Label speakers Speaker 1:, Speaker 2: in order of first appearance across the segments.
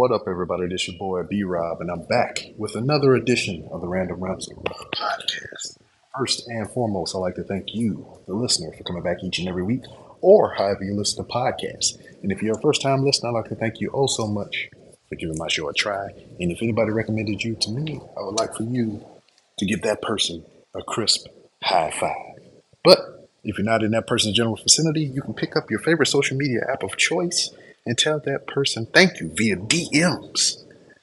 Speaker 1: What up, everybody? This your boy B Rob, and I'm back with another edition of the Random Ramsey podcast. First and foremost, I'd like to thank you, the listener, for coming back each and every week, or however you listen to podcasts. And if you're a first time listener, I'd like to thank you oh so much for giving my show a try. And if anybody recommended you to me, I would like for you to give that person a crisp high five. But if you're not in that person's general vicinity, you can pick up your favorite social media app of choice and tell that person thank you via DMs.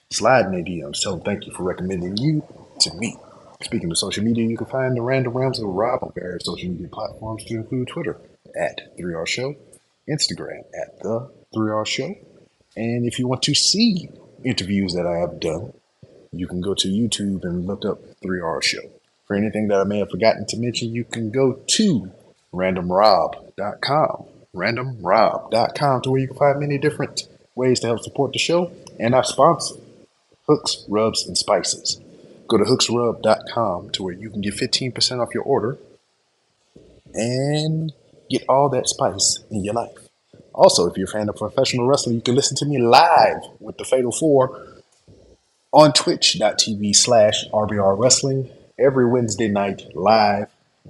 Speaker 1: Slide in their DMs. Tell them thank you for recommending you to me. Speaking of social media, you can find the Random Rambles with Rob on various social media platforms to include Twitter at 3R Show, Instagram at The 3R Show. And if you want to see interviews that I have done, you can go to YouTube and look up 3R Show. For anything that I may have forgotten to mention, you can go to randomrob.com, randomrob.com, to where you can find many different ways to help support the show and our sponsor, Hooks, Rubs, and Spices. Go to hooksrub.com to where you can get 15% off your order and get all that spice in your life. Also, if you're a fan of professional wrestling, you can listen to me live with the Fatal Four on twitch.tv slash RBR Wrestling every Wednesday night live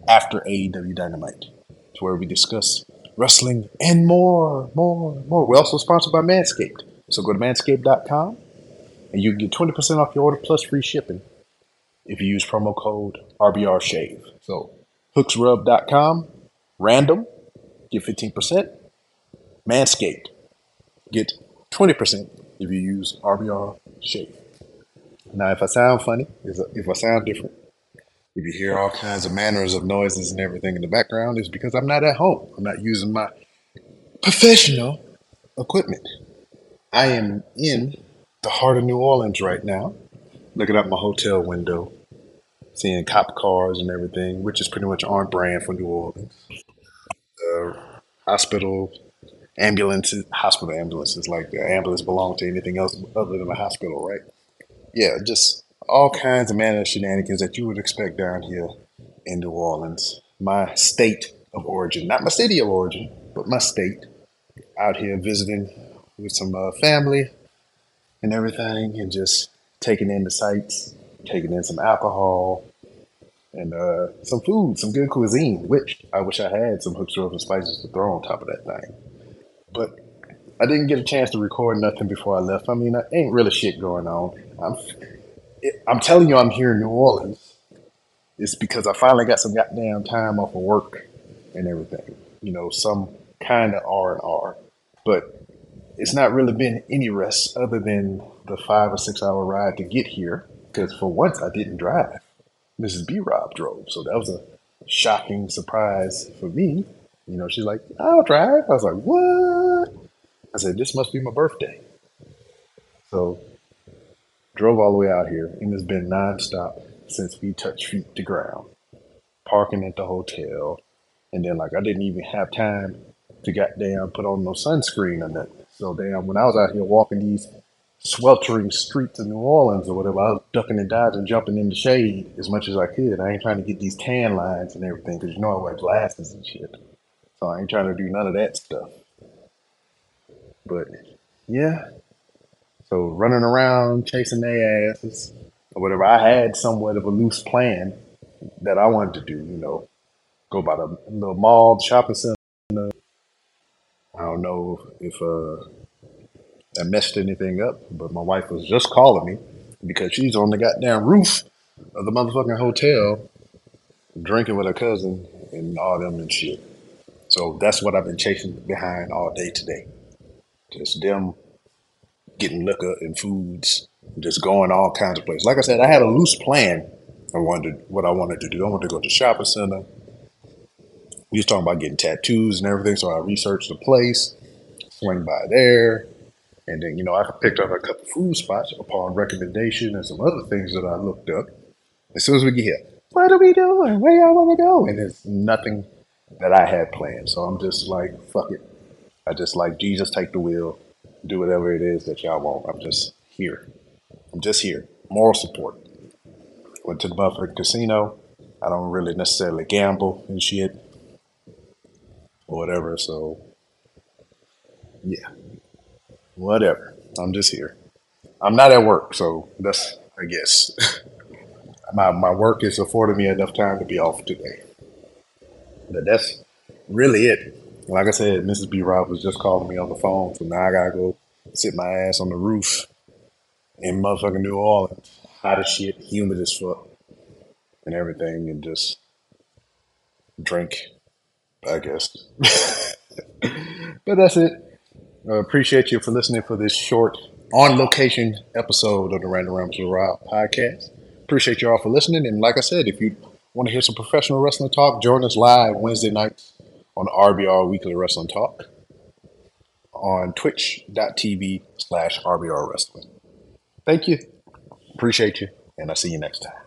Speaker 1: after AEW Dynamite. It's where we discuss wrestling and more, more, more. We're also sponsored by Manscaped. So go to manscaped.com and you can get 20% off your order plus free shipping if you use promo code RBRShave. So hooksrub.com, random, get 15%. Manscaped, get 20% if you use RBR Shave. Now, if I sound funny, if I sound different, if you hear all kinds of manners of noises and everything in the background, it's because I'm not at home. I'm not using my professional equipment. I am in the heart of New Orleans right now, looking out my hotel window, seeing cop cars and everything, which is pretty much on brand for New Orleans. Uh, hospital ambulances, hospital ambulances, like the ambulance belong to anything else other than a hospital, right? Yeah, just all kinds of manner of shenanigans that you would expect down here in New Orleans, my state of origin, not my city of origin, but my state. Out here visiting with some uh, family and everything, and just taking in the sights, taking in some alcohol, and uh, some food, some good cuisine. Which I wish I had some hooks, rubs, and spices to throw on top of that thing. But I didn't get a chance to record nothing before I left. I mean, I ain't really shit going on. I'm, I'm telling you, I'm here in New Orleans. It's because I finally got some goddamn time off of work and everything. You know, some kind of R and R, but it's not really been any rest other than the five or six hour ride to get here. Because for once, I didn't drive. Mrs. B. Rob drove, so that was a shocking surprise for me. You know, she's like, I'll drive. I was like, what? I said, this must be my birthday. So drove all the way out here, and it's been nonstop since we touched feet to ground. Parking at the hotel, and then like I didn't even have time to goddamn put on no sunscreen or nothing. So damn, when I was out here walking these sweltering streets of New Orleans or whatever, I was ducking and dodging, jumping in the shade as much as I could. I ain't trying to get these tan lines and everything because you know I wear glasses and shit. So I ain't trying to do none of that stuff. But yeah. So running around chasing their asses or whatever. I had somewhat of a loose plan that I wanted to do, you know, go by the little mall, the shopping center. I don't know if uh, that messed anything up, but my wife was just calling me because she's on the goddamn roof of the motherfucking hotel drinking with her cousin and all them and shit. So that's what I've been chasing behind all day today. Just them getting liquor and foods, just going all kinds of places. Like I said, I had a loose plan. I wanted what I wanted to do. I wanted to go to shopping center. We was talking about getting tattoos and everything, so I researched the place, swing by there, and then you know I picked up a couple food spots upon recommendation and some other things that I looked up. As soon as we get here, what are we doing? Where y'all want to go? And there's nothing that I had planned. So I'm just like, fuck it. I just like Jesus take the wheel, do whatever it is that y'all want. I'm just here. I'm just here. Moral support. Went to the Buffalo Casino. I don't really necessarily gamble and shit or whatever. So yeah, whatever. I'm just here. I'm not at work, so that's I guess my my work is affording me enough time to be off today. But that's really it. Like I said, Mrs. B. Rob was just calling me on the phone, so now I gotta go sit my ass on the roof in motherfucking New Orleans, hot as shit, humid as fuck, and everything, and just drink, I guess. but that's it. I appreciate you for listening for this short on location episode of the Random Rambles with Rob podcast. Appreciate you all for listening. And like I said, if you want to hear some professional wrestling talk, join us live Wednesday nights on RBR Weekly Wrestling Talk on twitch.tv slash RBR Wrestling. Thank you. Appreciate you. And I'll see you next time.